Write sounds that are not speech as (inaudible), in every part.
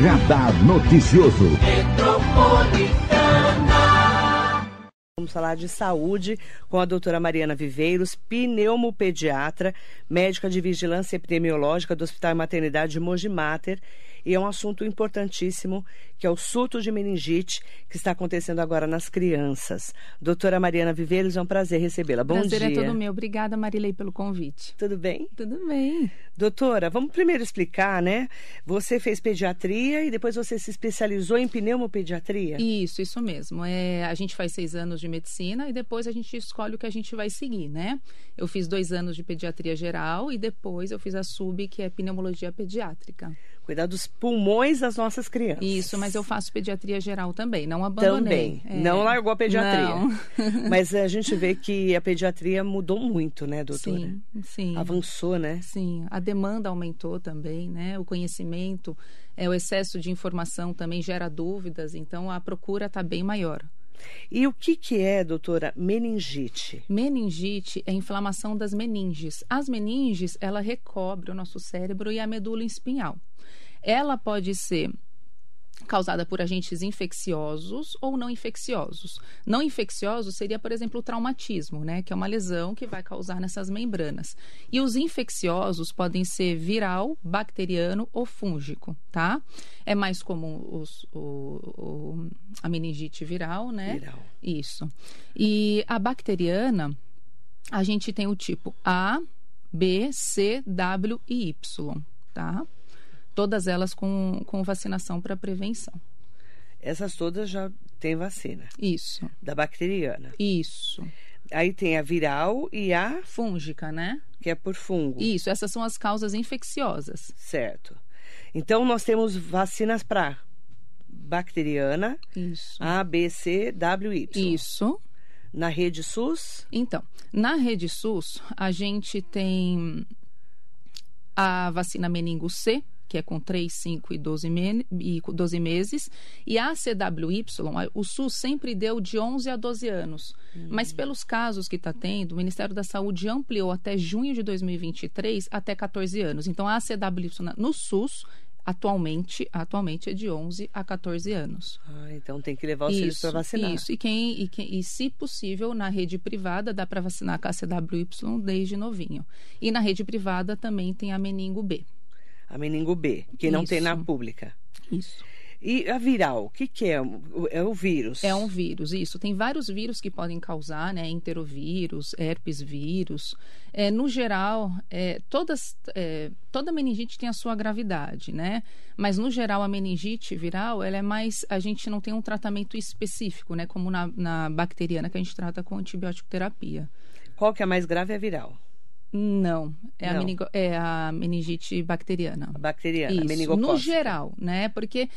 Radar Noticioso. Vamos falar de saúde com a doutora Mariana Viveiros, pneumopediatra, médica de vigilância epidemiológica do Hospital e Maternidade de Mogi Mater. E é um assunto importantíssimo, que é o surto de meningite, que está acontecendo agora nas crianças. Doutora Mariana Viveiros, é um prazer recebê-la. Bom prazer dia. Prazer é todo meu. Obrigada, Marilei, pelo convite. Tudo bem? Tudo bem. Doutora, vamos primeiro explicar, né? Você fez pediatria e depois você se especializou em pneumopediatria? Isso, isso mesmo. É, a gente faz seis anos de medicina e depois a gente escolhe o que a gente vai seguir, né? Eu fiz dois anos de pediatria geral e depois eu fiz a sub, que é pneumologia pediátrica. Cuidar dos pulmões das nossas crianças. Isso, mas eu faço pediatria geral também, não abandonei. Também. É. Não largou a pediatria. Não. (laughs) mas a gente vê que a pediatria mudou muito, né, doutora? Sim, sim. Avançou, né? Sim, a demanda aumentou também, né? O conhecimento, é, o excesso de informação também gera dúvidas, então a procura está bem maior. E o que, que é, doutora, meningite? Meningite é inflamação das meninges. As meninges, ela recobre o nosso cérebro e a medula espinhal. Ela pode ser causada por agentes infecciosos ou não infecciosos. Não infecciosos seria, por exemplo, o traumatismo, né, que é uma lesão que vai causar nessas membranas. E os infecciosos podem ser viral, bacteriano ou fúngico, tá? É mais comum os, o, o, a meningite viral, né? Viral. Isso. E a bacteriana, a gente tem o tipo A, B, C, W e Y, tá? Todas elas com, com vacinação para prevenção. Essas todas já têm vacina. Isso. Da bacteriana. Isso. Aí tem a viral e a fúngica, né? Que é por fungo. Isso, essas são as causas infecciosas. Certo. Então nós temos vacinas para bacteriana, Isso. A, B, C, W, Y. Isso. Na rede SUS? Então, na rede SUS, a gente tem a vacina meningo C, que é com 3, 5 e 12, me e 12 meses. E a CWY, o SUS sempre deu de 11 a 12 anos. Uhum. Mas pelos casos que está tendo, o Ministério da Saúde ampliou até junho de 2023 até 14 anos. Então, a CWY no SUS atualmente, atualmente é de 11 a 14 anos. Ah, então tem que levar os filhos para vacinar. Isso, e, quem, e, quem, e se possível, na rede privada dá para vacinar com a CWY desde novinho. E na rede privada também tem a meningo B a meningo B, que não tem na pública. Isso. E a viral, o que, que é? É o vírus? É um vírus, isso. Tem vários vírus que podem causar, né? Enterovírus, herpes vírus. É, no geral, é, todas, é, toda meningite tem a sua gravidade, né? Mas no geral, a meningite viral, ela é mais. A gente não tem um tratamento específico, né? Como na, na bacteriana, que a gente trata com antibiótico terapia. Qual que é mais grave é a viral? Não, é, Não. A, meningo, é a meningite bacteriana. A bacteriana, isso, a meningocócica. No geral, né? Porque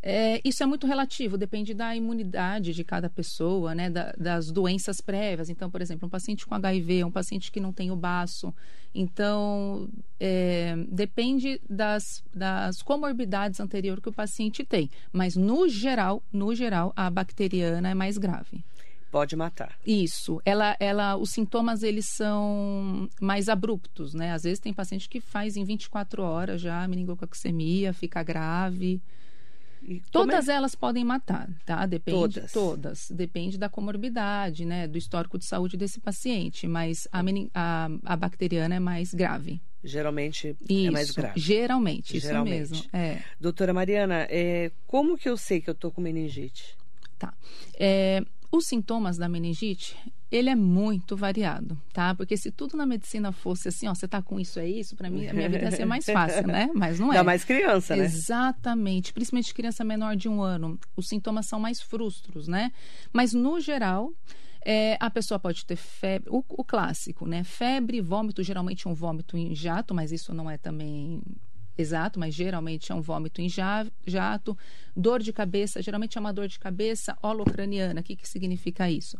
é, isso é muito relativo, depende da imunidade de cada pessoa, né? Da, das doenças prévias. Então, por exemplo, um paciente com HIV, um paciente que não tem o baço. Então, é, depende das, das comorbidades anteriores que o paciente tem. Mas, no geral, no geral, a bacteriana é mais grave pode matar. Isso. Ela, ela, os sintomas eles são mais abruptos, né? Às vezes tem paciente que faz em 24 horas já meningococcemia, fica grave. E todas é? elas podem matar, tá? Depende todas. todas. Depende da comorbidade, né? Do histórico de saúde desse paciente, mas a, a, a bacteriana é mais grave. Geralmente isso, é mais grave. Geralmente, geralmente. isso mesmo. É. Doutora Mariana, é, como que eu sei que eu tô com meningite? Tá. É, os sintomas da meningite, ele é muito variado, tá? Porque se tudo na medicina fosse assim, ó, você tá com isso, é isso, para mim, a minha vida ia ser mais fácil, né? Mas não é. Dá mais criança, né? Exatamente. Principalmente criança menor de um ano. Os sintomas são mais frustros, né? Mas, no geral, é, a pessoa pode ter febre, o, o, clássico, né? Febre, vômito, geralmente um vômito em jato, mas isso não é também exato, mas geralmente é um vômito em jato, dor de cabeça, geralmente é uma dor de cabeça holocraniana. O que, que significa isso?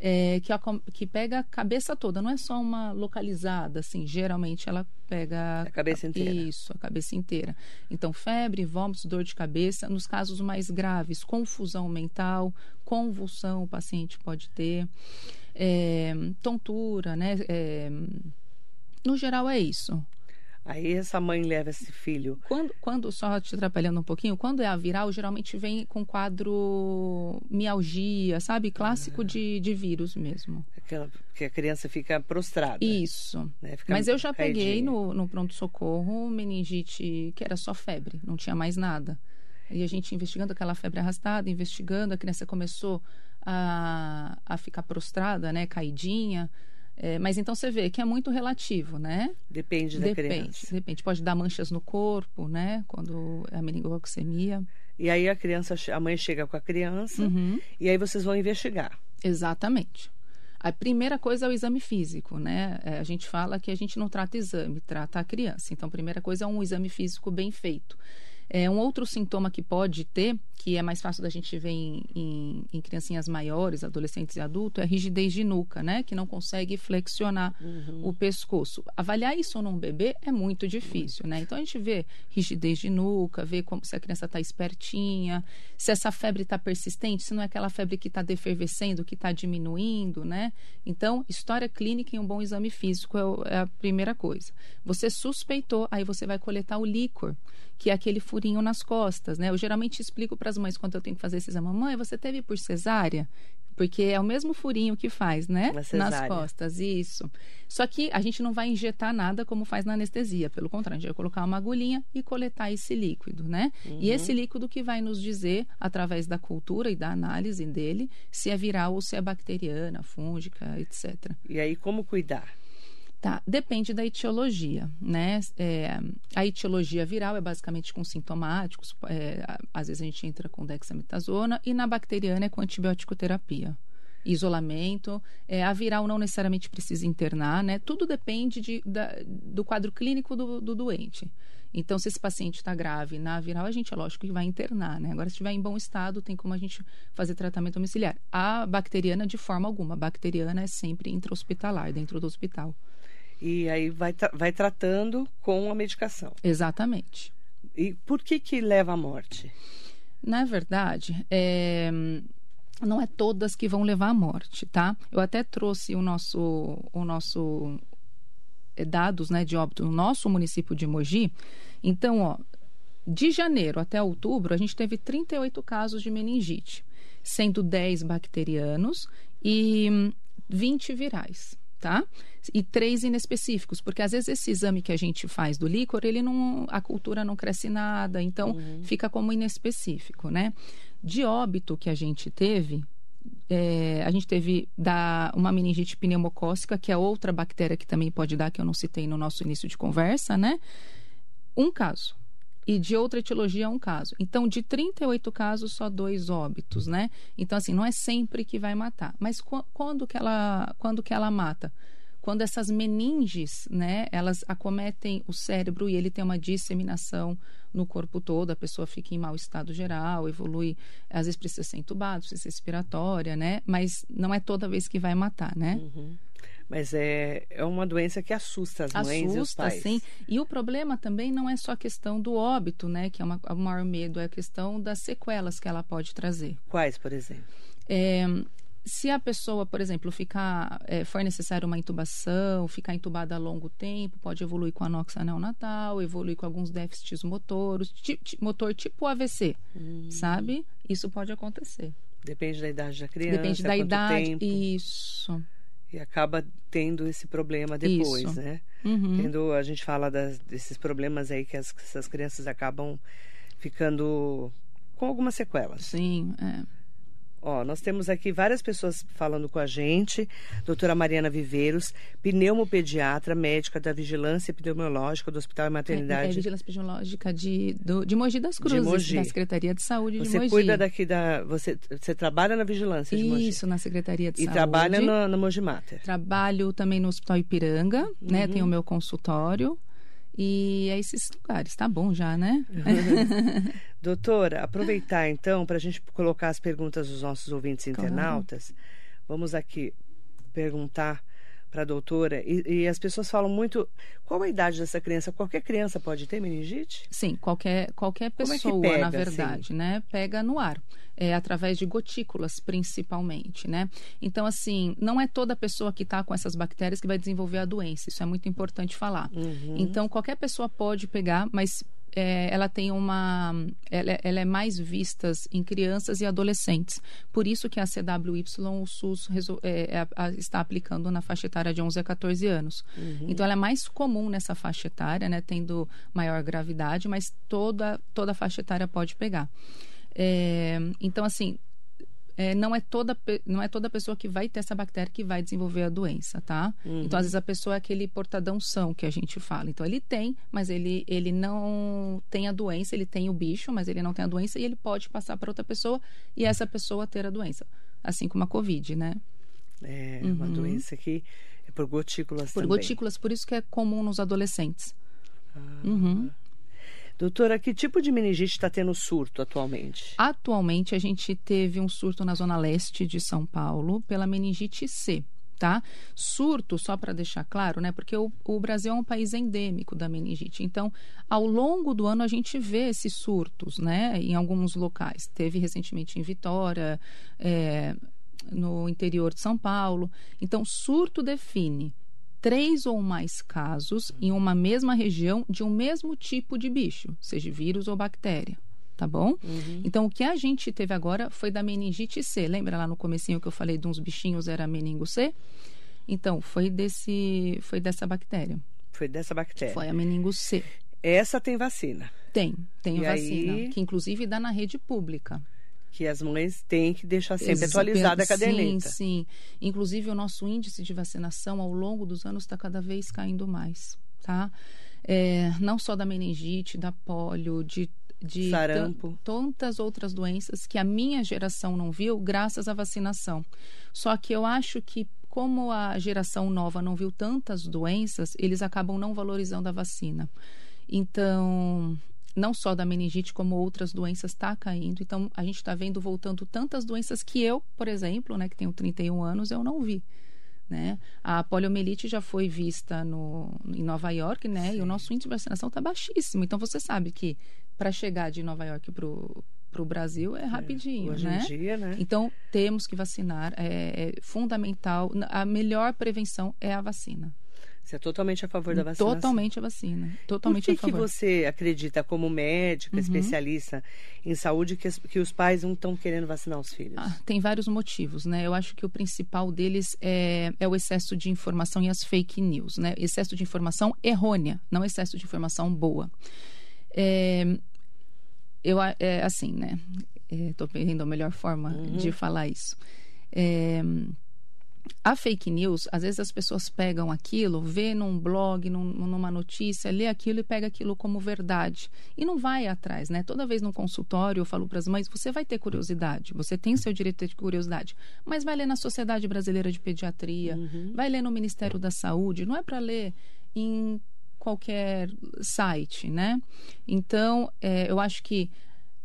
É, que, que pega a cabeça toda, não é só uma localizada, assim, geralmente ela pega a cabeça inteira. Isso, a cabeça inteira. Então, febre, vômitos, dor de cabeça, nos casos mais graves, confusão mental, convulsão o paciente pode ter, é, tontura, né? É, no geral é isso. Aí essa mãe leva esse filho. Quando, quando, só te atrapalhando um pouquinho, quando é a viral, geralmente vem com quadro mialgia, sabe? Clássico ah. de, de vírus mesmo. Aquela que a criança fica prostrada. Isso. Né? Fica Mas eu já caidinha. peguei no, no pronto-socorro meningite que era só febre, não tinha mais nada. E a gente investigando aquela febre arrastada, investigando, a criança começou a, a ficar prostrada, né? Caidinha. É, mas então você vê que é muito relativo, né? Depende da depende, criança. Depende. Pode dar manchas no corpo, né? Quando é a meningococcemia. E aí a criança, a mãe chega com a criança uhum. e aí vocês vão investigar. Exatamente. A primeira coisa é o exame físico, né? É, a gente fala que a gente não trata exame, trata a criança. Então, a primeira coisa é um exame físico bem feito. É, um outro sintoma que pode ter, que é mais fácil da gente ver em, em, em criancinhas maiores, adolescentes e adultos, é a rigidez de nuca, né? Que não consegue flexionar uhum. o pescoço. Avaliar isso num bebê é muito difícil, né? Então a gente vê rigidez de nuca, vê como, se a criança está espertinha, se essa febre está persistente, se não é aquela febre que está defervescendo, que está diminuindo, né? Então, história clínica e um bom exame físico é, é a primeira coisa. Você suspeitou, aí você vai coletar o líquor que é aquele furinho nas costas, né? Eu geralmente explico para as mães quando eu tenho que fazer esse exame. Mãe, você teve por cesárea? Porque é o mesmo furinho que faz, né? Nas costas, isso. Só que a gente não vai injetar nada como faz na anestesia. Pelo contrário, a gente vai colocar uma agulhinha e coletar esse líquido, né? Uhum. E esse líquido que vai nos dizer, através da cultura e da análise dele, se é viral ou se é bacteriana, fúngica, etc. E aí, como cuidar? Tá, depende da etiologia, né? É, a etiologia viral é basicamente com sintomáticos, é, às vezes a gente entra com dexametasona, e na bacteriana é com antibiótico terapia. Isolamento, é, a viral não necessariamente precisa internar, né? Tudo depende de, da, do quadro clínico do, do doente. Então, se esse paciente está grave na viral, a gente é lógico que vai internar, né? Agora, se estiver em bom estado, tem como a gente fazer tratamento domiciliar. A bacteriana, de forma alguma, a bacteriana é sempre intra-hospitalar, dentro do hospital. E aí vai, tra vai tratando com a medicação. Exatamente. E por que que leva à morte? Na verdade, é, não é todas que vão levar à morte, tá? Eu até trouxe o nosso, o nosso é, dados né, de óbito no nosso município de Mogi. Então, ó, de janeiro até outubro, a gente teve 38 casos de meningite, sendo 10 bacterianos e 20 virais tá? E três inespecíficos, porque às vezes esse exame que a gente faz do líquor, ele não, a cultura não cresce nada, então uhum. fica como inespecífico, né? De óbito que a gente teve, é, a gente teve da, uma meningite pneumocócica, que é outra bactéria que também pode dar, que eu não citei no nosso início de conversa, né? Um caso e de outra etiologia um caso. Então, de 38 casos, só dois óbitos, né? Então, assim, não é sempre que vai matar. Mas quando que ela, quando que ela mata? Quando essas meninges, né, elas acometem o cérebro e ele tem uma disseminação no corpo todo, a pessoa fica em mau estado geral, evolui, às vezes precisa ser entubado, precisa ser respiratória, né? Mas não é toda vez que vai matar, né? Uhum. Mas é, é uma doença que assusta as mães assusta, e os pais. sim. E o problema também não é só a questão do óbito, né? Que é uma, o maior medo, é a questão das sequelas que ela pode trazer. Quais, por exemplo? É, se a pessoa, por exemplo, ficar, é, for necessário uma intubação, ficar entubada a longo tempo, pode evoluir com anoxa neonatal, evoluir com alguns déficits motoros, motor tipo AVC, hum. sabe? Isso pode acontecer. Depende da idade da criança. Depende da idade. Tempo. Isso e acaba tendo esse problema depois, Isso. né? Uhum. Tendo, a gente fala das, desses problemas aí que as, essas crianças acabam ficando com algumas sequelas. Sim, é. Ó, nós temos aqui várias pessoas falando com a gente. Doutora Mariana Viveiros, pneumopediatra, médica da Vigilância Epidemiológica do Hospital e Maternidade. É, é Vigilância Epidemiológica de, do, de Mogi das Cruzes, Mogi. da Secretaria de Saúde você de Mogi. Você cuida daqui da... Você, você trabalha na Vigilância de Mogi? Isso, na Secretaria de e Saúde. E trabalha no, no Mogi Mater? Trabalho também no Hospital Ipiranga, né? uhum. né? Tenho o meu consultório. E é esses lugares, tá bom já, né? (laughs) Doutora, aproveitar então para a gente colocar as perguntas dos nossos ouvintes internautas. Claro. Vamos aqui perguntar para a doutora, e, e, as pessoas falam muito. Qual a idade dessa criança? Qualquer criança pode ter meningite? Sim, qualquer, qualquer pessoa, é pega, na verdade, assim? né? Pega no ar. É, através de gotículas, principalmente, né? Então, assim, não é toda pessoa que está com essas bactérias que vai desenvolver a doença. Isso é muito importante falar. Uhum. Então, qualquer pessoa pode pegar, mas é, ela tem uma. Ela, ela, é mais vista em crianças e adolescentes. Por isso que a CWY, o SUS, é, é, está aplicando na faixa etária de 11 a 14 anos. Uhum. Então, ela é mais comum nessa faixa etária, né, tendo maior gravidade, mas toda, toda faixa etária pode pegar. É, então, assim, é, não, é toda, não é toda pessoa que vai ter essa bactéria que vai desenvolver a doença, tá? Uhum. Então, às vezes, a pessoa é aquele portadão são que a gente fala. Então, ele tem, mas ele, ele não tem a doença, ele tem o bicho, mas ele não tem a doença e ele pode passar para outra pessoa e essa pessoa ter a doença. Assim como a Covid, né? É, uhum. uma doença que é por gotículas Por também. gotículas, por isso que é comum nos adolescentes. Ah. Uhum. Doutora, que tipo de meningite está tendo surto atualmente? Atualmente, a gente teve um surto na zona leste de São Paulo pela meningite C. Tá? Surto, só para deixar claro, né? Porque o, o, Brasil é um país endêmico da meningite. Então, ao longo do ano, a gente vê esses surtos, né? Em alguns locais. Teve recentemente em Vitória, é, no interior de São Paulo. Então, surto define três ou mais casos em uma mesma região de um mesmo tipo de bicho, seja vírus ou bactéria. Tá bom? Uhum. Então, o que a gente teve agora foi da meningite C. Lembra lá no comecinho que eu falei de uns bichinhos, era meningo C? Então, foi, desse, foi dessa bactéria. Foi dessa bactéria. Foi a meningo C. Essa tem vacina? Tem, tem e vacina. Aí... Que inclusive dá na rede pública que as mães têm que deixar sempre Ex atualizada a caderneta. Sim, sim. Inclusive, o nosso índice de vacinação ao longo dos anos está cada vez caindo mais, tá? É, não só da meningite, da polio, de de Sarampo. tantas outras doenças que a minha geração não viu graças à vacinação. Só que eu acho que como a geração nova não viu tantas doenças, eles acabam não valorizando a vacina. Então, não só da meningite, como outras doenças está caindo. Então, a gente está vendo voltando tantas doenças que eu, por exemplo, né, que tenho 31 anos, eu não vi. Né? A poliomielite já foi vista no, em Nova York, né? Sim. E o nosso índice de vacinação está baixíssimo. Então, você sabe que para chegar de Nova York para o Brasil é, é rapidinho, é, hoje né? Em dia, né? Então, temos que vacinar. É, é fundamental. A melhor prevenção é a vacina. Você é totalmente a favor da vacina? Totalmente a vacina. Totalmente Por que, a favor. que você acredita, como médica, uhum. especialista em saúde, que, que os pais não estão querendo vacinar os filhos? Ah, tem vários motivos, né? Eu acho que o principal deles é, é o excesso de informação e as fake news, né? Excesso de informação errônea, não excesso de informação boa. É, eu, é, assim, né? Estou é, a melhor forma uhum. de falar isso. É, a fake news, às vezes as pessoas pegam aquilo, vê num blog, num, numa notícia, lê aquilo e pega aquilo como verdade. E não vai atrás, né? Toda vez no consultório eu falo para as mães, você vai ter curiosidade, você tem seu direito de curiosidade, mas vai ler na Sociedade Brasileira de Pediatria, uhum. vai ler no Ministério da Saúde, não é para ler em qualquer site, né? Então, é, eu acho que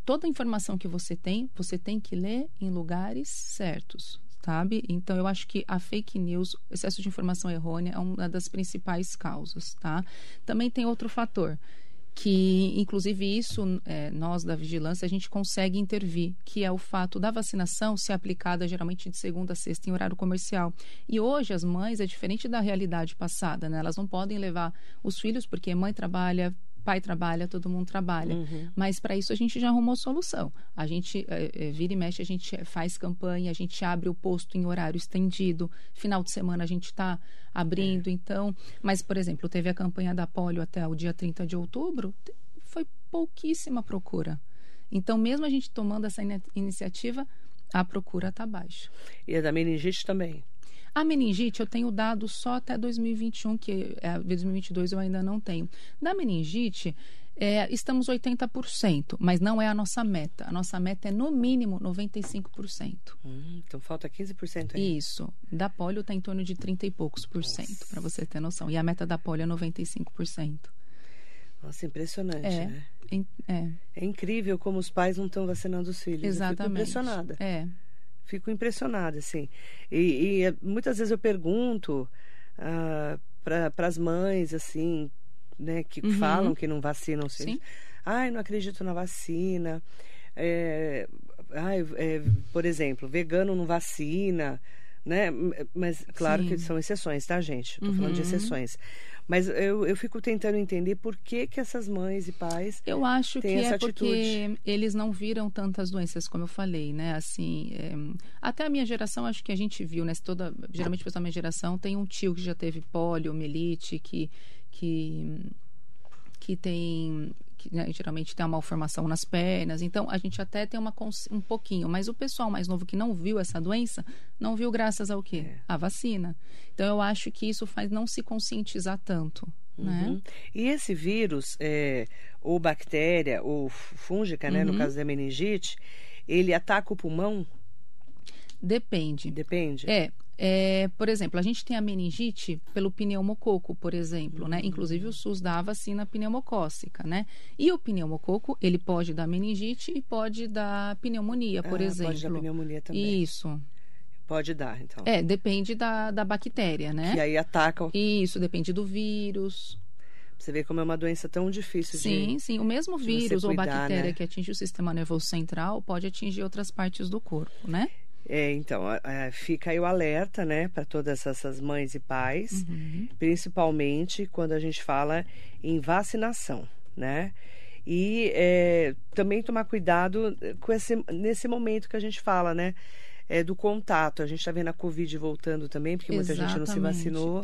toda a informação que você tem, você tem que ler em lugares certos sabe? Então, eu acho que a fake news, excesso de informação errônea, é uma das principais causas, tá? Também tem outro fator que inclusive isso é, nós da vigilância a gente consegue intervir, que é o fato da vacinação ser aplicada geralmente de segunda a sexta em horário comercial. E hoje as mães é diferente da realidade passada, né? Elas não podem levar os filhos porque mãe trabalha, pai trabalha, todo mundo trabalha. Uhum. Mas para isso a gente já arrumou solução. A gente é, é, vira e mexe, a gente faz campanha, a gente abre o posto em horário estendido. Final de semana a gente está abrindo, é. então. Mas, por exemplo, teve a campanha da polio até o dia 30 de outubro, foi pouquíssima procura. Então, mesmo a gente tomando essa in iniciativa, a procura está baixa. E a da meningite também? A meningite eu tenho dado só até 2021, que é, 2022 eu ainda não tenho. Da meningite, é, estamos 80%, mas não é a nossa meta. A nossa meta é no mínimo 95%. Hum, então falta 15% aí. Isso. Da polio está em torno de 30 e poucos por cento, para você ter noção. E a meta da polio é 95%. Nossa, impressionante, é, né? É. é incrível como os pais não estão vacinando os filhos. Exatamente. Impressionada. É. Fico impressionada, assim. E, e, muitas vezes eu pergunto ah, para as mães, assim, né, que Uhum. falam que não vacinam. Sim. Ai, não acredito na vacina. É, ai, é, por exemplo, vegano não vacina, né? Mas claro Sim. que são exceções, tá, gente? Estou falando de Uhum. exceções. Mas eu, eu fico tentando entender por que, que essas mães e pais. Eu acho que é porque eles não viram tantas doenças, como eu falei, né? Assim, é, até a minha geração, acho que a gente viu, né? Toda, geralmente, pessoal da minha geração tem um tio que já teve polio, mielite, que, que, que tem, que, né, geralmente tem uma malformação nas pernas. Então, a gente até tem uma um pouquinho. Mas o pessoal mais novo que não viu essa doença, não viu graças ao quê? É. A vacina. Então, eu acho que isso faz não se conscientizar tanto, né? Uhum. E esse vírus, é, ou bactéria, ou fúngica, né? No Uhum. caso da meningite, ele ataca o pulmão? Depende. Depende? É, é, por exemplo, a gente tem a meningite pelo pneumococo, por exemplo, né? Inclusive o SUS dá a vacina pneumocócica, né? E o pneumococo, ele pode dar meningite e pode dar pneumonia, por Ah, exemplo. Pode dar pneumonia também. Isso. Pode dar, então. É, depende da, da bactéria, né? Que aí ataca. Isso, depende do vírus. Você vê como é uma doença tão difícil Sim, sim. O mesmo de vírus ou cuidar, bactéria né? que atinge o sistema nervoso central pode atingir outras partes do corpo, né? É, então, fica aí o alerta, né, para todas essas mães e pais, Uhum. principalmente quando a gente fala em vacinação, né? E é, também tomar cuidado com esse, nesse momento que a gente fala, né? É, do contato. A gente está vendo a Covid voltando também, porque muita gente não se Exatamente, vacinou.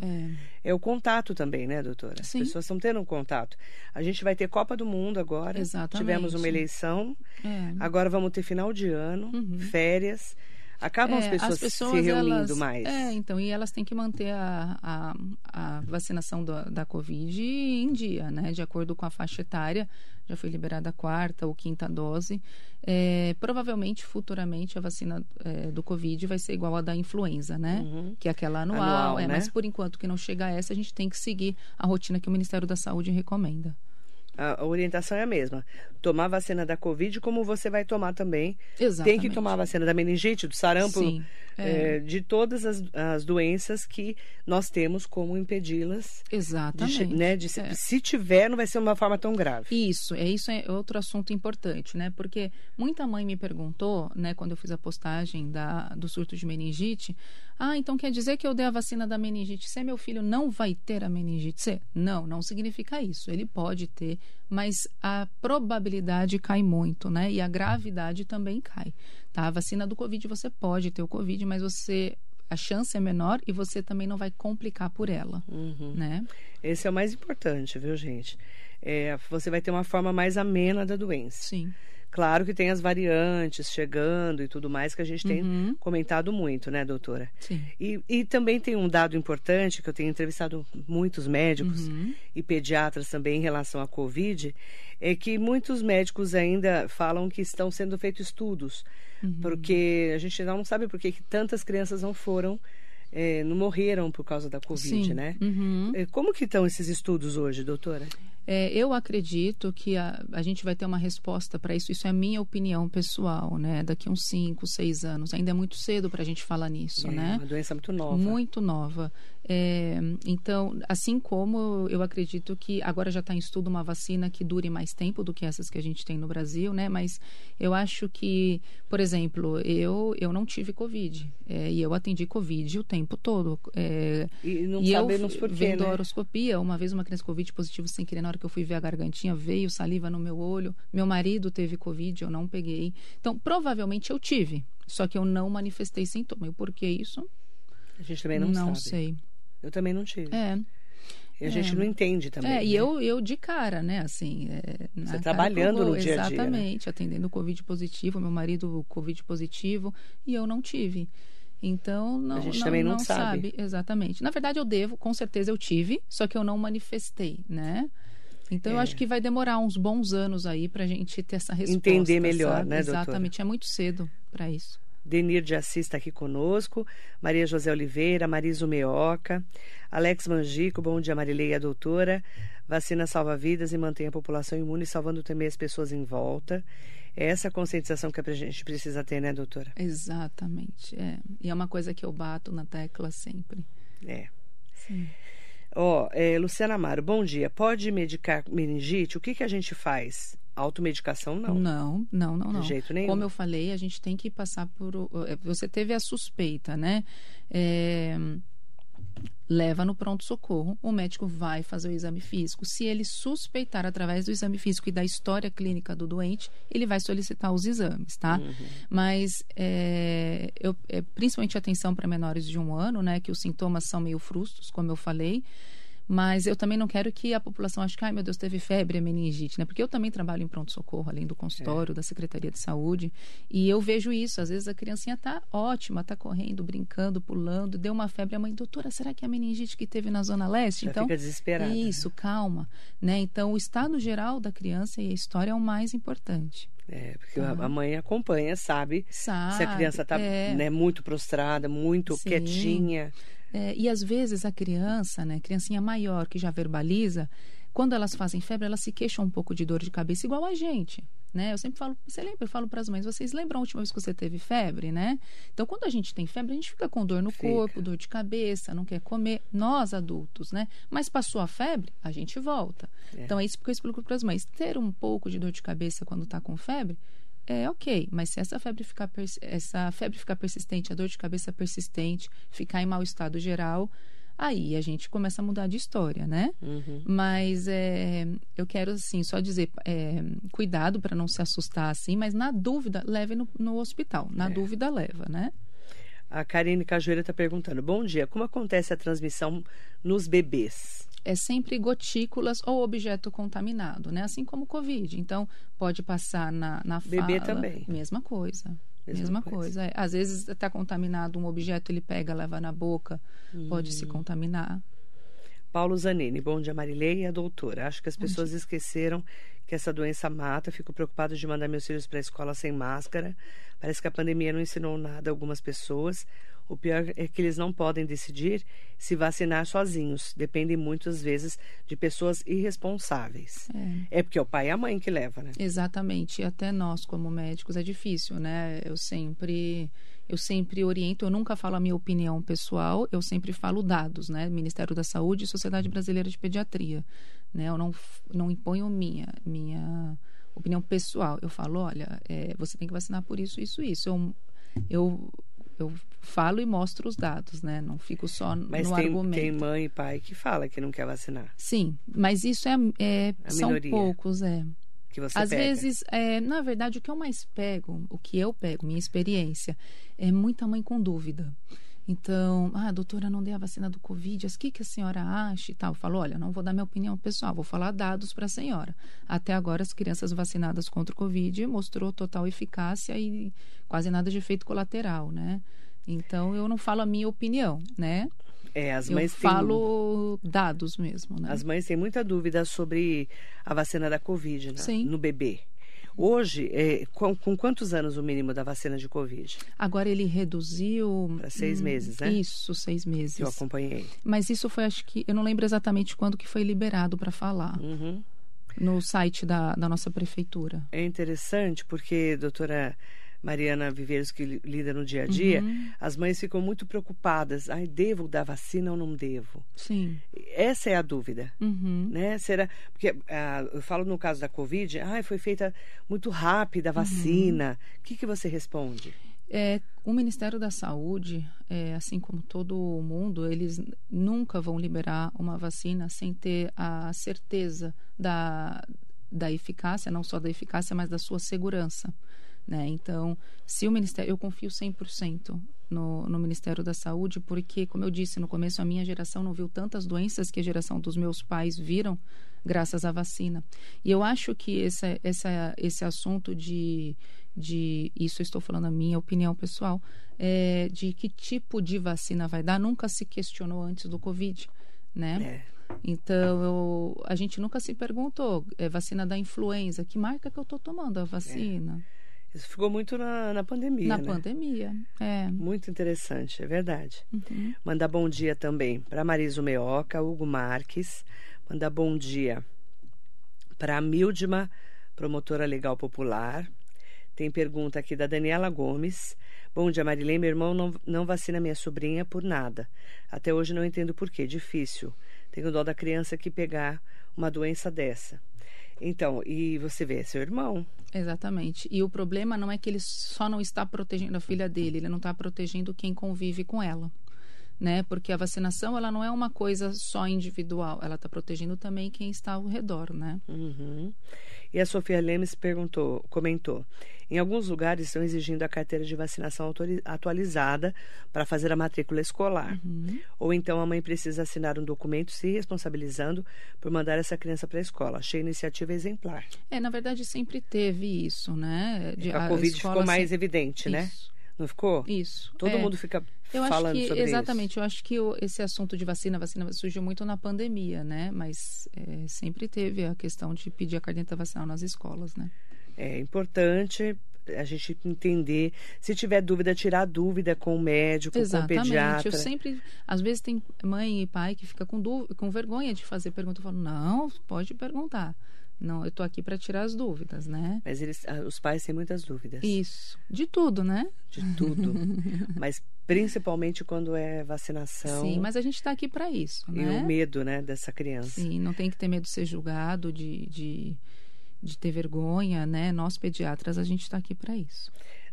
É. É o contato também, né, doutora? Sim. As pessoas estão tendo um contato. A gente vai ter Copa do Mundo agora. Exatamente. Tivemos uma eleição. É. Agora vamos ter final de ano, Uhum. férias. Acabam as, É, pessoas se reunindo elas- mais. É, então, e elas têm que manter a, a, a vacinação da, da Covid em dia, né? De acordo com a faixa etária. Já foi liberada a quarta ou quinta dose. É, provavelmente, futuramente, a vacina é, do Covid vai ser igual a da influenza, né? Uhum. Que é aquela anual. Anual, é, né? Mas por enquanto que não chega a essa, a gente tem que seguir a rotina que o Ministério da Saúde recomenda. A, orientação é a mesma. Tomar a vacina da Covid, como você vai tomar também. Exatamente. Tem que tomar a vacina da meningite, do sarampo, Sim. É. é, de todas as, as doenças que nós temos como impedi-las. de Exatamente. che- né, de se, É. se tiver, não vai ser uma forma tão grave. Isso, é isso é outro assunto importante, né? Porque muita mãe me perguntou, né, quando eu fiz a postagem da, do surto de meningite, ah, então quer dizer que eu dei a vacina da meningite C, meu filho não vai ter a meningite C? Não, não significa isso. Ele pode ter, mas a probabilidade cai muito, né? E a gravidade também cai. Tá? A vacina do Covid você pode ter o Covid, mas você a chance é menor e você também não vai complicar por ela, Uhum. né? Esse é o mais importante, viu, gente? É, você vai ter uma forma mais amena da doença. Sim. Claro que tem as variantes chegando e tudo mais que a gente tem Uhum. comentado muito, né, doutora? Sim. E, e também tem um dado importante que eu tenho entrevistado muitos médicos Uhum. e pediatras também em relação à Covid, é que muitos médicos ainda falam que estão sendo feitos estudos, Uhum. porque a gente não sabe por que tantas crianças não foram, eh, não morreram por causa da Covid, Sim. né? Uhum. Eh, Como que estão esses estudos hoje, doutora? É, eu acredito que a, a gente vai ter uma resposta para isso. Isso é a minha opinião pessoal, né? Daqui uns 5, 6 anos. Ainda é muito cedo para a gente falar nisso, é né? uma doença muito nova. Muito nova. É, então, assim como eu acredito que agora já está em estudo uma vacina que dure mais tempo do que essas que a gente tem no Brasil, né? Mas eu acho que, por exemplo, eu, eu não tive Covid. é, e eu atendi Covid o tempo todo. É, E não e eu sabemos por quê, vendo né? horoscopia, uma vez uma criança Covid positivo sem querer, na hora que eu fui ver a gargantinha, veio saliva no meu olho. Meu marido teve Covid, eu não peguei. Então, provavelmente eu tive, só que eu não manifestei sintoma. E por que isso? A gente também não, sabe. sei. Eu também não tive. É, E a gente é. não entende também. é, e né? eu, eu de cara, né, assim... é, Você cara trabalhando pro gol, no dia a dia, né? Exatamente, atendendo Covid positivo, meu marido Covid positivo, e eu não tive. Então, não, A gente não, também não sabe. Exatamente. Na verdade, eu devo, com certeza eu tive, só que eu não manifestei, né? Então, eu É. acho que vai demorar uns bons anos aí pra gente ter essa resposta. Entender melhor, sabe? né, doutora? Exatamente, é muito cedo para isso. Denir de Assis está aqui conosco, Maria José Oliveira, Marisa Meoca, Alex Mangico, bom dia Marilei, a doutora. Vacina salva vidas e mantém a população imune, salvando também as pessoas em volta. É essa conscientização que a gente precisa ter, né, doutora? Exatamente, é. E é uma coisa que eu bato na tecla sempre. É. Sim. Ó, é, Luciana Amaro, bom dia. Pode medicar meningite? O que, que a gente faz? Automedicação, não. Não, não, não, não. De jeito nenhum. Como eu falei, a gente tem que passar por. eh, Você teve a suspeita, né? É, leva no pronto-socorro, o médico vai fazer o exame físico. Se ele suspeitar através do exame físico e da história clínica do doente, ele vai solicitar os exames, tá? Uhum. Mas é, eu, é, principalmente atenção para menores de um ano, né? Que os sintomas são meio frustos, como eu falei. Mas eu também não quero que a população ache que, ai meu Deus, teve febre, é meningite, né? Porque eu também trabalho em pronto-socorro, além do consultório, da Secretaria de Saúde. E eu vejo isso. Às vezes a criancinha tá ótima, tá correndo, brincando, pulando, deu uma febre. A mãe, doutora, será que é a meningite que teve na Zona Leste? Já então, fica desesperada. isso, calma. Né? Então, o estado geral da criança e a história é o mais importante. É, porque Tá. a- a mãe acompanha, sabe? Sabe? Se a criança está é. né, muito prostrada, muito Sim. quietinha. É, e às vezes a criança, né, criancinha maior que já verbaliza, quando elas fazem febre, elas se queixam um pouco de dor de cabeça, igual a gente. Né? Eu sempre falo, você lembra? Eu falo para as mães, vocês lembram a última vez que você teve febre, né? Então, quando a gente tem febre, a gente fica com dor no Fica. corpo, dor de cabeça, não quer comer. Nós, adultos, né? Mas passou a febre, a gente volta. É. Então, é isso que eu explico para as mães. Ter um pouco de dor de cabeça quando está com febre, é ok, mas se essa febre ficar essa febre ficar persistente, a dor de cabeça persistente, ficar em mau estado geral, aí a gente começa a mudar de história, né? Uhum. Mas é, eu quero assim só dizer é, cuidado para não se assustar assim, mas na dúvida leve no, no hospital, na É. dúvida leva, né? A Karine Cajueira está perguntando: Bom dia, como acontece a transmissão nos bebês? é sempre gotículas ou objeto contaminado, né? Assim como o Covid. Então, pode passar na, na fala. Bebê também. Mesma coisa. Mesma Mesma, coisa. coisa. é. Às vezes está contaminado um objeto, ele pega, leva na boca, pode Hum. se contaminar. Paulo Zanini, bom dia, Marilei e a doutora. Acho que as pessoas esqueceram que essa doença mata. Fico preocupado de mandar meus filhos para a escola sem máscara. Parece que a pandemia não ensinou nada a algumas pessoas. O pior é que eles não podem decidir se vacinar sozinhos. Dependem muitas vezes de pessoas irresponsáveis. É. É porque é o pai e a mãe que leva, né? Exatamente. E até nós, como médicos, é difícil, né? Eu sempre, eu sempre oriento, eu nunca falo a minha opinião pessoal, eu sempre falo dados, né? Ministério da Saúde e Sociedade Brasileira de Pediatria. Né? Eu não, não imponho minha, minha opinião pessoal. Eu falo, olha, é, você tem que vacinar por isso, isso, isso. Eu, eu, eu falo e mostro os dados, né? Não fico só Mas no tem, argumento. tem mãe e pai que fala que não quer vacinar. Sim, mas isso é, é são minoria. poucos, é. Que você Às pega. vezes, é, na verdade, o que eu mais pego, o que eu pego, minha experiência, é muita mãe com dúvida. Então, ah, doutora, não dei a vacina do Covid, o que, que a senhora acha e tal? Eu falo, olha, não vou dar minha opinião pessoal, vou falar dados para a senhora. Até agora, as crianças vacinadas contra o Covid mostrou total eficácia e quase nada de efeito colateral, né? Então, eu não falo a minha opinião, né? É, as eu mães têm- falo dados mesmo, né? As mães têm muita dúvida sobre a vacina da Covid né? Sim. no bebê. Hoje, é, com, com quantos anos o mínimo da vacina de Covid? Agora ele reduziu. Para seis meses, né? Isso, seis meses. Eu acompanhei. Mas isso foi, acho que. Eu não lembro exatamente quando que foi liberado para falar. Uhum. No site da, da nossa prefeitura. É interessante porque, doutora Mariana Viveiros, que li- lida no dia a dia, Uhum. as mães ficam muito preocupadas. Ai, devo dar vacina ou não devo? Sim. Essa é a dúvida. Uhum. Né? Será? Porque ah, eu falo no caso da Covid, ai, foi feita muito rápida a Uhum. vacina. O que, que você responde? É, o Ministério da Saúde, é, assim como todo o mundo, eles nunca vão liberar uma vacina sem ter a certeza da, da eficácia, não só da eficácia, mas da sua segurança. Né? Então, se o Ministério, eu confio 100% no, no Ministério da Saúde, porque, como eu disse no começo, a minha geração não viu tantas doenças que a geração dos meus pais viram graças à vacina. E eu acho que esse, essa, esse assunto de, de, isso estou falando a minha opinião pessoal, é, de que tipo de vacina vai dar, nunca se questionou antes do Covid, né? É. Então, eu, a gente nunca se perguntou, é, vacina da influenza, que marca que eu estou tomando a vacina? Isso ficou muito na, na pandemia. Na né? pandemia, é. Muito interessante, é verdade. Uhum. Mandar bom dia também para Marisa Meoca, Hugo Marques. Mandar bom dia para a Mildma, promotora legal popular. Tem pergunta aqui da Daniela Gomes. Bom dia, Marilene. Meu irmão não, não vacina minha sobrinha por nada. Até hoje não entendo por quê. Difícil. Tenho dó da criança que pegar uma doença dessa. Então, e você vê, é seu irmão. Exatamente. E o problema não é que ele só não está protegendo a filha dele, ele não está protegendo quem convive com ela né? Porque a vacinação ela não é uma coisa só individual, ela está protegendo também quem está ao redor, né? Uhum. E a Sofia Lemes perguntou, comentou: em alguns lugares estão exigindo a carteira de vacinação atualizada para fazer a matrícula escolar. Uhum. Ou então a mãe precisa assinar um documento se responsabilizando por mandar essa criança para a escola. Achei a iniciativa exemplar. É, na verdade sempre teve isso, né? De, a, a Covid ficou mais evidente, né? isso. né? Não ficou? Isso. Todo é. mundo fica eu falando acho que, sobre exatamente, isso. eu acho que esse assunto de vacina, vacina surgiu muito na pandemia, né? Mas é, sempre teve a questão de pedir a caderneta vacinal nas escolas, né? É importante a gente entender. Se tiver dúvida, tirar dúvida com o médico, Exatamente. com o pediatra. Eu sempre, às vezes tem mãe e pai que fica com dúvida, com vergonha de fazer pergunta. Eu falo, não, pode perguntar. Não, eu estou aqui para tirar as dúvidas, né? Mas eles, ah, os pais têm muitas dúvidas. Isso, de tudo, né? De tudo. (laughs) mas principalmente quando é vacinação. Sim, mas a gente está aqui para isso, né? E o medo, né, dessa criança. Sim, não tem que ter medo de ser julgado, de, de, de ter vergonha, né? Nós pediatras a gente está aqui para isso.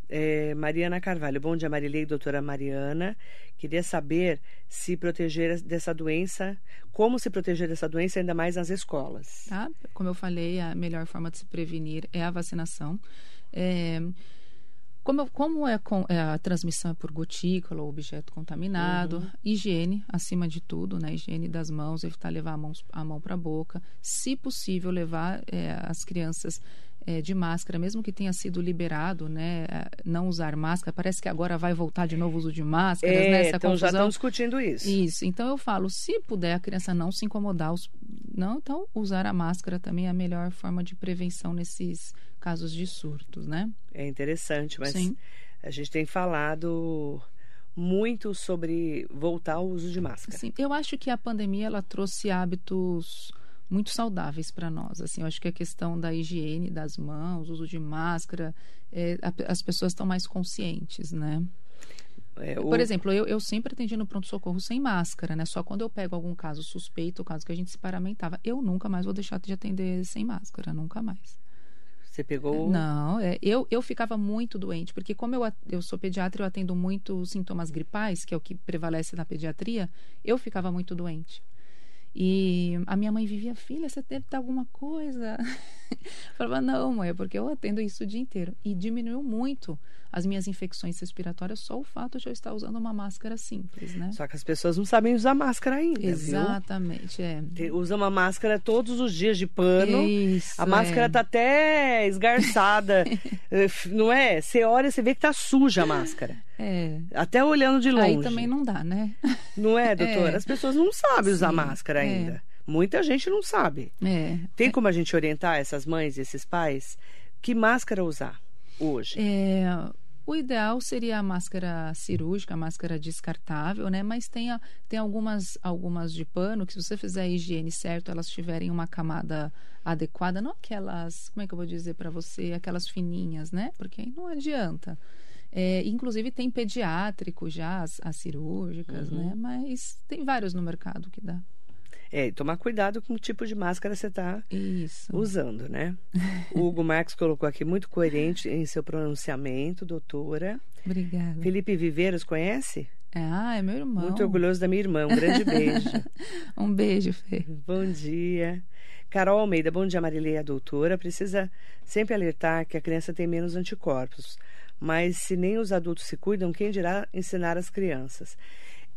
É, Mariana Carvalho, bom dia Marilei, doutora Mariana. Queria saber se proteger dessa doença, como se proteger dessa doença, ainda mais nas escolas. Tá? Como eu falei, a melhor forma de se prevenir é a vacinação. É, como, como é, com, é, a transmissão é por gotícula ou objeto contaminado, uhum. higiene, acima de tudo, né? Higiene das mãos, evitar levar a mão, a mão para a boca. Se possível, levar é, as crianças é, de máscara, mesmo que tenha sido liberado, né, não usar máscara, parece que agora vai voltar de novo o uso de máscaras, é, né, então confusão. já estão discutindo isso. Isso, então eu falo, se puder a criança não se incomodar, os, não, então usar a máscara também é a melhor forma de prevenção nesses casos de surtos, né? É interessante, mas Sim. a gente tem falado muito sobre voltar ao uso de máscara. Sim, eu acho que a pandemia ela trouxe hábitos muito saudáveis para nós. Assim, eu acho que a questão da higiene das mãos, uso de máscara, é, a, as pessoas estão mais conscientes, né? É, o... Por exemplo, eu, eu sempre atendi no pronto-socorro sem máscara, né? Só quando eu pego algum caso suspeito, o caso que a gente se paramentava, eu nunca mais vou deixar de atender sem máscara, nunca mais. Você pegou? Não, é, eu, eu ficava muito doente, porque como eu, eu sou pediatra, eu atendo muito sintomas gripais, que é o que prevalece na pediatria, eu ficava muito doente. E a minha mãe vivia, filha, você deve ter alguma coisa. (laughs) eu falava, não, mãe, é porque eu atendo isso o dia inteiro. E diminuiu muito as minhas infecções respiratórias só o fato de eu estar usando uma máscara simples, né? Só que as pessoas não sabem usar máscara ainda, Exatamente, viu? é. Usa uma máscara todos os dias de pano. Isso, a máscara é. tá até esgarçada, (laughs) eh, não é? Você olha, você vê que tá suja a máscara. É. Até olhando de longe. Aí também não dá, né? Não é, (laughs) doutora? É. As pessoas não sabem usar Sim, máscara é. ainda. Muita gente não sabe. É. Tem como a gente orientar essas mães e esses pais que máscara usar hoje? É, o ideal seria a máscara cirúrgica, a máscara descartável, né? Mas tem, a, tem algumas, algumas de pano que, se você fizer a higiene certo, elas tiverem uma camada adequada, não aquelas, como é que eu vou dizer para você, aquelas fininhas, né? Porque aí não adianta. É, inclusive tem pediátrico já, as, as cirúrgicas, uhum. né? Mas tem vários no mercado que dá. É, tomar cuidado com o tipo de máscara você está usando, né? o (laughs) Hugo Marques colocou aqui muito coerente em seu pronunciamento, doutora. Obrigada. Felipe Viveiros, conhece? Ah, é meu irmão. Muito orgulhoso da minha irmã. Um grande beijo. (laughs) um beijo, Fê. Bom dia. Carol Almeida, bom dia, Marileia, doutora. Precisa sempre alertar que a criança tem menos anticorpos. Mas se nem os adultos se cuidam, quem dirá ensinar as crianças?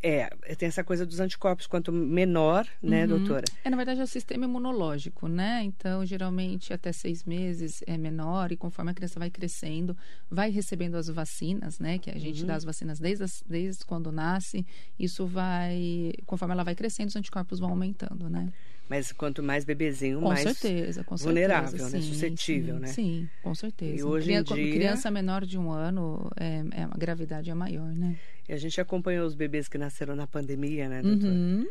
É, tem essa coisa dos anticorpos, quanto menor, né, uhum. doutora? É, na verdade, é o sistema imunológico, né? Então, geralmente, até seis meses é menor e conforme a criança vai crescendo, vai recebendo as vacinas, né? Que a gente uhum. dá as vacinas desde, as, desde quando nasce, isso vai, conforme ela vai crescendo, os anticorpos vão aumentando, né? Mas quanto mais bebezinho, com mais certeza, com vulnerável, certeza, né? Suscetível, sim, né? Sim, com certeza. E hoje em dia... Criança menor de um ano, é, é, a gravidade é maior, né? E a gente acompanhou os bebês que nasceram na pandemia, né, doutora? Uhum.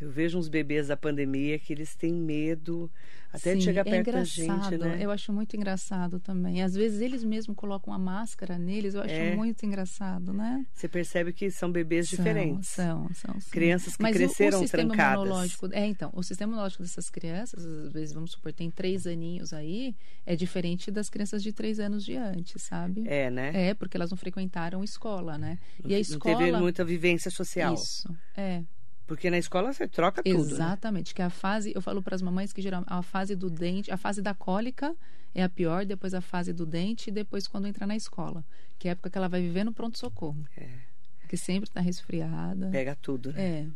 Eu vejo uns bebês da pandemia que eles têm medo até Sim, de chegar é perto da engraçado. gente, né? Eu acho muito engraçado também. Às vezes eles mesmos colocam a máscara neles, eu acho É. muito engraçado, né? Você percebe que são bebês São, diferentes. São, são, sim. Crianças que Mas o- cresceram o, sistema trancadas. imunológico, é, então, o sistema imunológico dessas crianças, às vezes, vamos supor, tem três aninhos aí, é diferente das crianças de três anos de antes, sabe? É, né? É, porque elas não frequentaram escola, né? Não E a escola. Não teve muita vivência social. Isso, é. Porque na escola você troca tudo. né? Exatamente, que a fase, eu falo para as mamães que geralmente a fase do dente, a fase da cólica é a pior, depois a fase do dente e depois quando entra na escola, que é a época que ela vai viver no pronto socorro. Que sempre está resfriada. Pega tudo, né? É.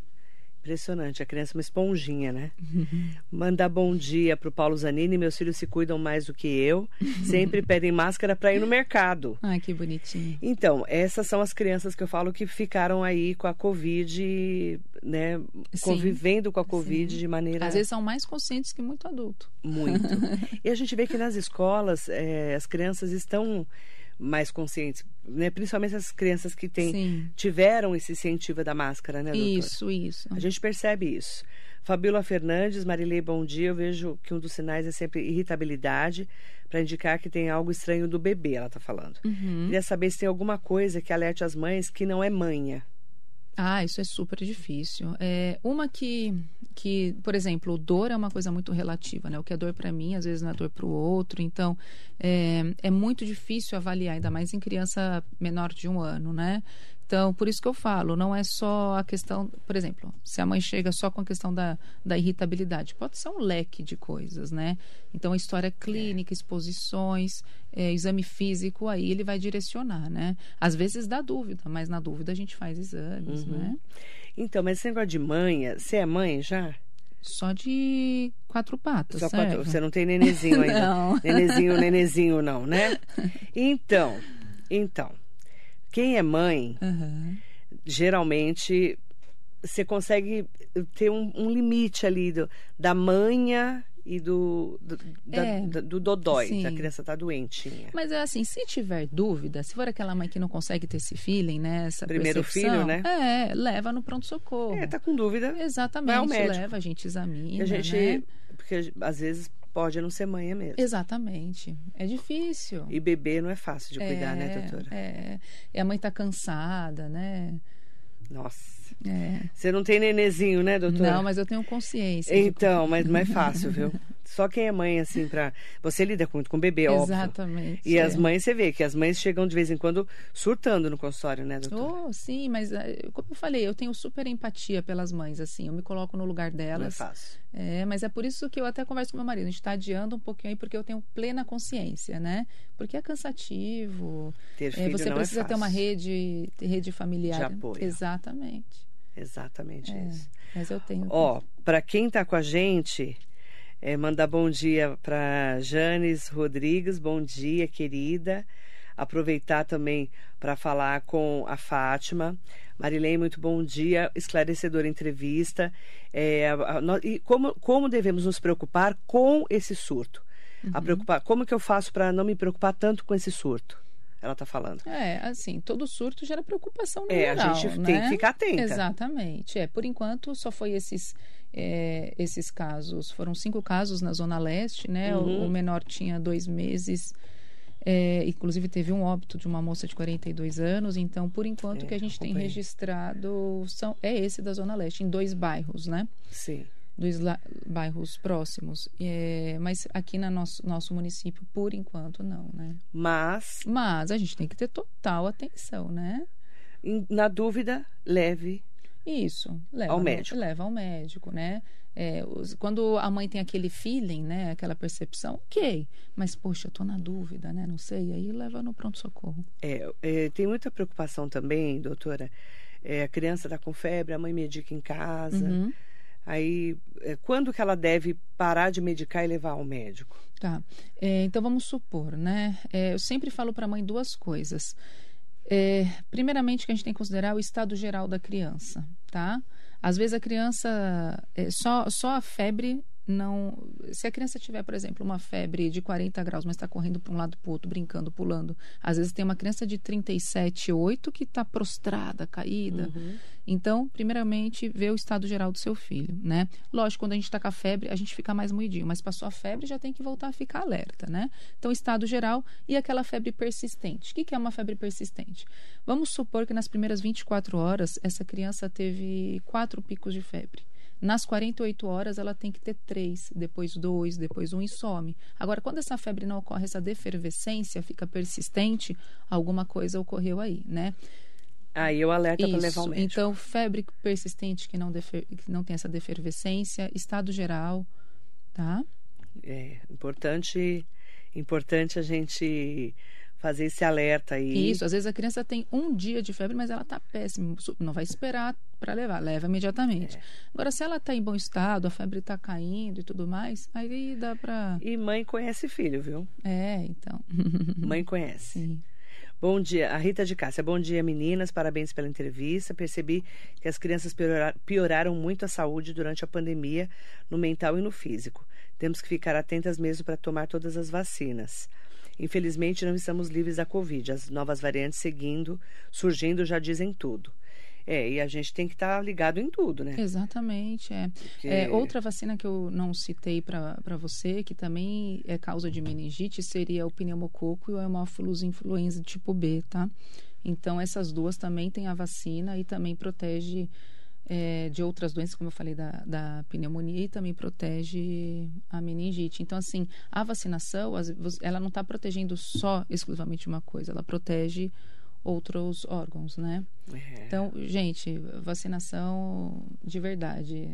Impressionante. A criança é uma esponjinha, né? (laughs) Mandar bom dia pro Paulo Zanini. Meus filhos se cuidam mais do que eu. Sempre pedem máscara para ir no mercado. (laughs) Ai, que bonitinho. Então, essas são as crianças que eu falo que ficaram aí com a Covid, né? Sim. Convivendo com a Covid Sim. de maneira Às vezes são mais conscientes que muito adulto. muito. (laughs) e a gente vê que nas escolas eh, as crianças estão mais conscientes, né? Principalmente as crianças que têm, Sim. tiveram esse incentivo da máscara, né, doutora? Isso, isso. A gente percebe isso. Fabíola Fernandes, Marilei, bom dia. Eu vejo que um dos sinais é sempre irritabilidade, para indicar que tem algo estranho do bebê, ela está falando. Uhum. Queria saber se tem alguma coisa que alerte as mães que não é manha. Ah, isso é super difícil. É, uma que, que, por exemplo, dor é uma coisa muito relativa, né? O que é dor para mim, às vezes não é dor para o outro. Então, é, é muito difícil avaliar, ainda mais em criança menor de um ano, né? Então, por isso que eu falo, não é só a questão, por exemplo, se a mãe chega só com a questão da, da irritabilidade, pode ser um leque de coisas, né? Então, a história clínica, exposições, é, exame físico, aí ele vai direcionar, né? Às vezes dá dúvida, mas na dúvida a gente faz exames, né? Então, mas esse negócio de manha, você é mãe já? Só de quatro patas, Só quatro- você não tem nenezinho (laughs) ainda. Não. Nenezinho, nenezinho não, né? (laughs) Então, então, quem é mãe, Aham. geralmente você consegue ter um, um limite ali do, da manha e do do, da- É, da- do dodói, sim. da criança tá doentinha. Mas é assim, se tiver dúvida, se for aquela mãe que não consegue ter esse feeling, né? Essa Primeiro filho, né? É, leva no pronto-socorro. É, tá com dúvida. Exatamente, vai ao médico. leva, a gente examina, a gente, né? porque às vezes pode não ser manha mesmo. Exatamente. É difícil. E bebê não é fácil de cuidar, né, É, doutora? É. E a mãe tá cansada, né? Nossa. É. Você não tem nenezinho, né, doutora? Não, mas eu tenho consciência. de- Então, mas não é fácil, viu? (laughs) Só quem é mãe, assim, pra. Você lida muito com bebê, óbvio. Exatamente. E as é. mães, você vê que as mães chegam de vez em quando surtando no consultório, né, doutora? Oh, sim, mas eh, como eu falei, eu tenho super empatia pelas mães, assim, eu me coloco no lugar não é delas. fácil. É, mas é por isso que eu até converso com meu marido. A gente está adiando um pouquinho aí porque eu tenho plena consciência, né? Porque é cansativo. Ter é, filho você não precisa é ter uma rede, rede familiar. De apoio. Exatamente. Exatamente É, isso. mas eu tenho. Ó, para quem tá com a gente, é, mandar bom dia para Janes Rodrigues, bom dia, querida. Aproveitar também para falar com a Fátima. Marilene, muito bom dia, esclarecedora entrevista. É, a- a- e como, como devemos nos preocupar com esse surto? Uhum. A preocupar, como que eu faço para não me preocupar tanto com esse surto? Ela está falando. É, assim, todo surto gera preocupação no É, a geral, gente né? tem que ficar atenta. Exatamente. É, por enquanto, só foi esses, é, esses casos. Foram cinco casos na Zona Leste, né? O- Uhum. O, menor tinha dois meses. é, inclusive, teve um óbito de uma moça de 42 anos. Então, por enquanto, É, o que a gente tem registrado são, é esse da Zona Leste, em dois bairros, né? Sim. Dois la- bairros próximos. É, mas aqui no nosso, nosso município, por enquanto, não, né? Mas, Mas a gente tem que ter total atenção, né? na dúvida, leve Isso, leva Ao médico. leva ao médico, né? É, os- quando a mãe tem aquele feeling, né? Aquela percepção, ok. Mas, poxa, eu tô na dúvida, né? Não sei. Aí leva no pronto-socorro. É, é, tem muita preocupação também, doutora. É, a criança está com febre, a mãe medica em casa. Uhum. Aí, é, quando que ela deve parar de medicar e levar ao médico? Tá. É, então vamos supor, né? Eu sempre falo para a mãe duas coisas. É, primeiramente, que a gente tem que considerar o estado geral da criança, tá? Às vezes a criança, é, só, só a febre não. Se a criança tiver, por exemplo, uma febre de 40 graus, mas está correndo para um lado para o outro, brincando, pulando. Às vezes tem uma criança de 37,8 que está prostrada, caída. Uhum. Então, primeiramente, ver o estado geral do seu filho, né? Lógico, quando a gente está com a febre, a gente fica mais moidinho, mas passou a febre, já tem que voltar a ficar alerta, né? Então, estado geral e aquela febre persistente. O que, que é uma febre persistente? Vamos supor que nas primeiras 24 horas, essa criança teve quatro picos de febre. Nas 48 horas, ela tem que ter três, depois dois, depois um e some. Agora, quando essa febre não ocorre, essa defervescência fica persistente, alguma coisa ocorreu aí, né? Aí eu alerta para levar o médico. Então, febre persistente que não, defer, que não tem essa defervescência, estado geral, tá? É importante, importante a gente fazer esse alerta aí. Isso, às vezes a criança tem um dia de febre, mas ela está péssima, não vai esperar para levar, leva imediatamente. É. Agora, se ela está em bom estado, a febre está caindo e tudo mais, aí dá para. E mãe conhece filho, viu? É, então. mãe conhece. Sim. Bom dia, a Rita de Cássia. Bom dia, meninas. Parabéns pela entrevista. Percebi que as crianças pioraram muito a saúde durante a pandemia, no mental e no físico. Temos que ficar atentas mesmo para tomar todas as vacinas. Infelizmente, não estamos livres da Covid. As novas variantes seguindo, surgindo, já dizem tudo. É, e a gente tem que estar tá ligado em tudo, né? Exatamente. É. Porque... é outra vacina que eu não citei para você, que também é causa de meningite, seria o pneumococo e o hemófilos influenza tipo B, tá? Então, essas duas também têm a vacina e também protege é, de outras doenças, como eu falei, da, da pneumonia e também protege a meningite. Então, assim, a vacinação, ela não está protegendo só exclusivamente uma coisa, ela protege outros órgãos, né? É. Então, gente, vacinação de verdade.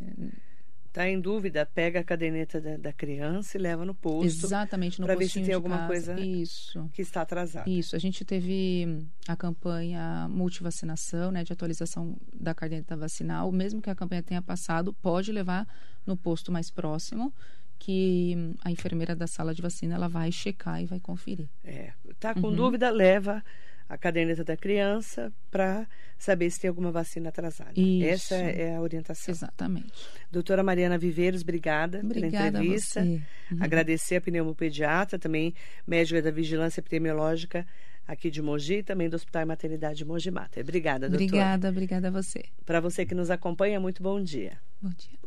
Tá em dúvida, pega a caderneta da, da criança e leva no posto. Exatamente, no Para ver se tem alguma casa. coisa Isso. que está atrasada. Isso, a gente teve a campanha multivacinação, né, de atualização da caderneta vacinal. Mesmo que a campanha tenha passado, pode levar no posto mais próximo que a enfermeira da sala de vacina ela vai checar e vai conferir. É, tá com uhum. dúvida, leva a caderneta da criança para saber se tem alguma vacina atrasada. Isso. Essa é a orientação. Exatamente. Doutora Mariana Viveiros, obrigada, obrigada pela entrevista. A uhum. Agradecer a pneumopediatra, também médica da Vigilância Epidemiológica aqui de Mogi, também do Hospital e Maternidade de Mogi Mata. Obrigada, doutora. Obrigada, obrigada a você. Para você que nos acompanha, muito bom dia. Bom dia.